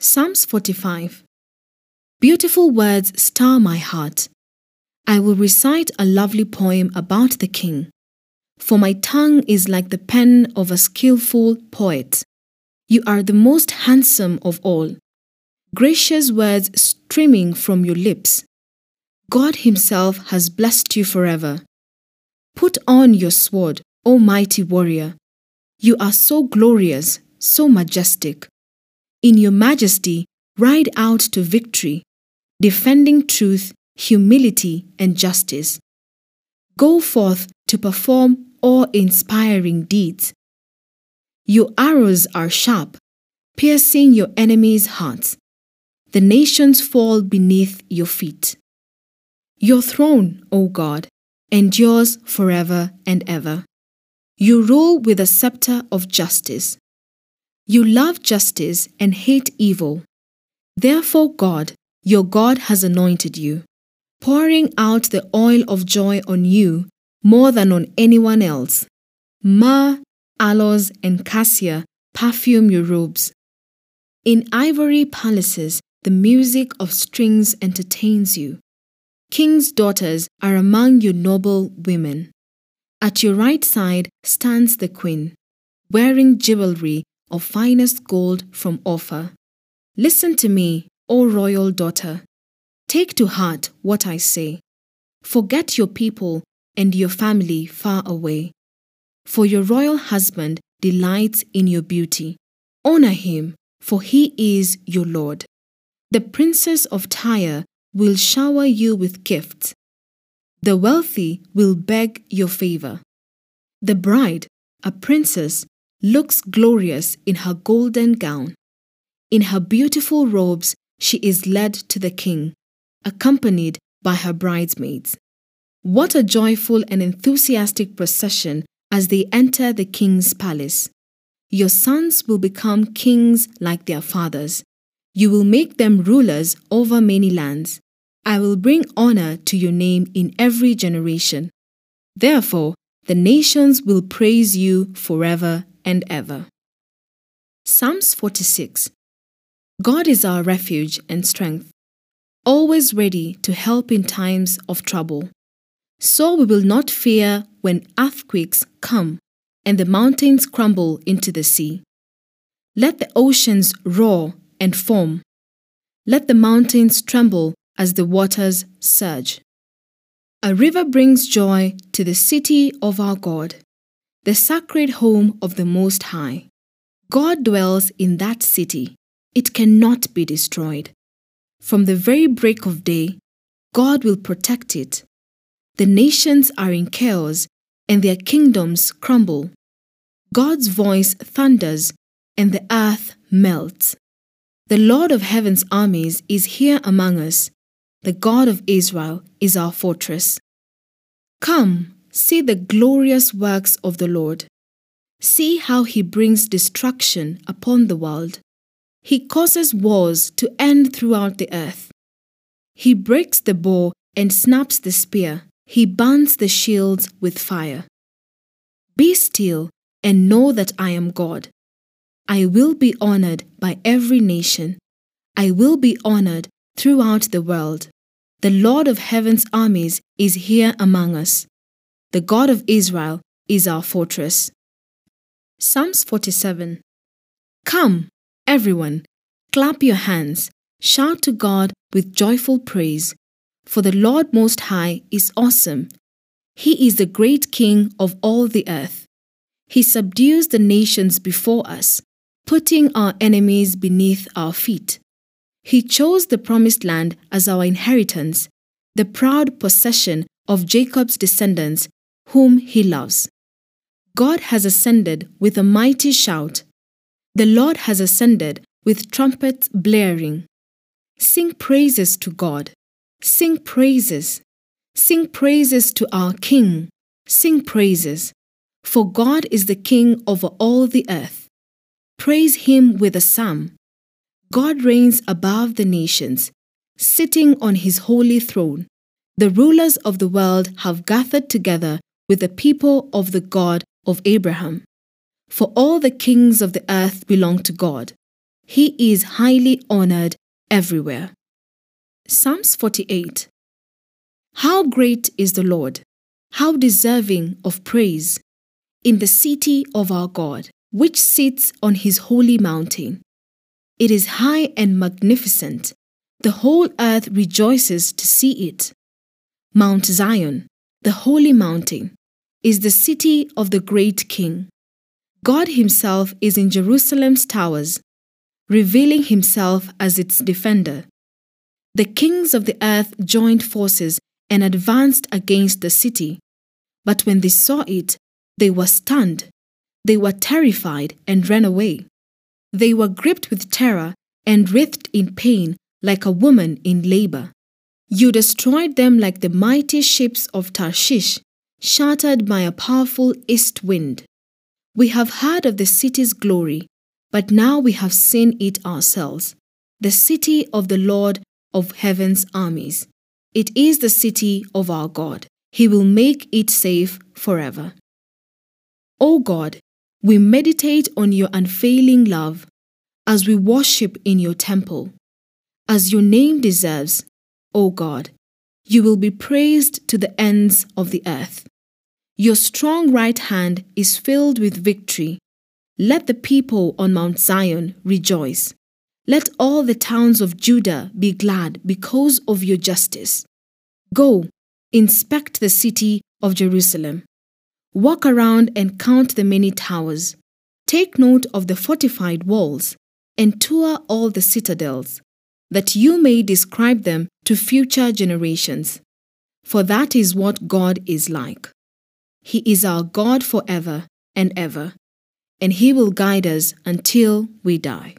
Psalms 45 Beautiful words stir my heart. I will recite a lovely poem about the king. For my tongue is like the pen of a skillful poet. You are the most handsome of all. Gracious words streaming from your lips. God Himself has blessed you forever. Put on your sword, O mighty warrior. You are so glorious, so majestic. In your majesty, ride out to victory, defending truth, humility, and justice. Go forth to perform awe inspiring deeds. Your arrows are sharp, piercing your enemies' hearts. The nations fall beneath your feet. Your throne, O God, endures forever and ever. You rule with a scepter of justice. You love justice and hate evil. Therefore, God, your God, has anointed you, pouring out the oil of joy on you more than on anyone else. Myrrh, aloes, and cassia perfume your robes. In ivory palaces, the music of strings entertains you. King's daughters are among your noble women. At your right side stands the queen, wearing jewelry of finest gold from Ophir. Listen to me, O royal daughter. Take to heart what I say. Forget your people and your family far away. For your royal husband delights in your beauty. Honor him, for he is your Lord. The princess of Tyre will shower you with gifts. The wealthy will beg your favor. The bride, a princess, looks glorious in her golden gown. In her beautiful robes, she is led to the king, accompanied by her bridesmaids. What a joyful and enthusiastic procession as they enter the king's palace. Your sons will become kings like their fathers. You will make them rulers over many lands. I will bring honor to your name in every generation. Therefore, the nations will praise you forever and ever. Psalms 46 God is our refuge and strength, always ready to help in times of trouble. So we will not fear when earthquakes come and the mountains crumble into the sea. Let the oceans roar and foam. Let the mountains tremble as the waters surge. A river brings joy to the city of our God the sacred home of the Most High. God dwells in that city. It cannot be destroyed. From the very break of day, God will protect it. The nations are in chaos and their kingdoms crumble. God's voice thunders and the earth melts. The Lord of heaven's armies is here among us. The God of Israel is our fortress. Come, See the glorious works of the Lord. See how he brings destruction upon the world. He causes wars to end throughout the earth. He breaks the bow and snaps the spear. He burns the shields with fire. Be still and know that I am God. I will be honored by every nation. I will be honored throughout the world. The Lord of heaven's armies is here among us. The God of Israel is our fortress. Psalms 47 Come, everyone, clap your hands, shout to God with joyful praise, for the Lord Most High is awesome. He is the great King of all the earth. He subdues the nations before us, putting our enemies beneath our feet. He chose the promised land as our inheritance, the proud possession of Jacob's descendants whom he loves. God has ascended with a mighty shout. The Lord has ascended with trumpets blaring. Sing praises to God. Sing praises. Sing praises to our King. Sing praises. For God is the King over all the earth. Praise him with a psalm. God reigns above the nations, sitting on his holy throne. The rulers of the world have gathered together with the people of the God of Abraham. For all the kings of the earth belong to God. He is highly honored everywhere. Psalms 48 How great is the Lord! How deserving of praise! In the city of our God, which sits on his holy mountain. It is high and magnificent. The whole earth rejoices to see it. Mount Zion, the holy mountain, is the city of the great King. God Himself is in Jerusalem's towers, revealing Himself as its defender. The kings of the earth joined forces and advanced against the city. But when they saw it, they were stunned. They were terrified and ran away. They were gripped with terror and writhed in pain like a woman in labor. You destroyed them like the mighty ships of Tarshish, shattered by a powerful east wind. We have heard of the city's glory, but now we have seen it ourselves, the city of the Lord of heaven's armies. It is the city of our God. He will make it safe forever. O God, we meditate on your unfailing love as we worship in your temple. As your name deserves, O God, you will be praised to the ends of the earth. Your strong right hand is filled with victory. Let the people on Mount Zion rejoice. Let all the towns of Judah be glad because of your justice. Go, inspect the city of Jerusalem. Walk around and count the many towers. Take note of the fortified walls and tour all the citadels, that you may describe them to future generations. For that is what God is like. He is our God forever and ever, and He will guide us until we die.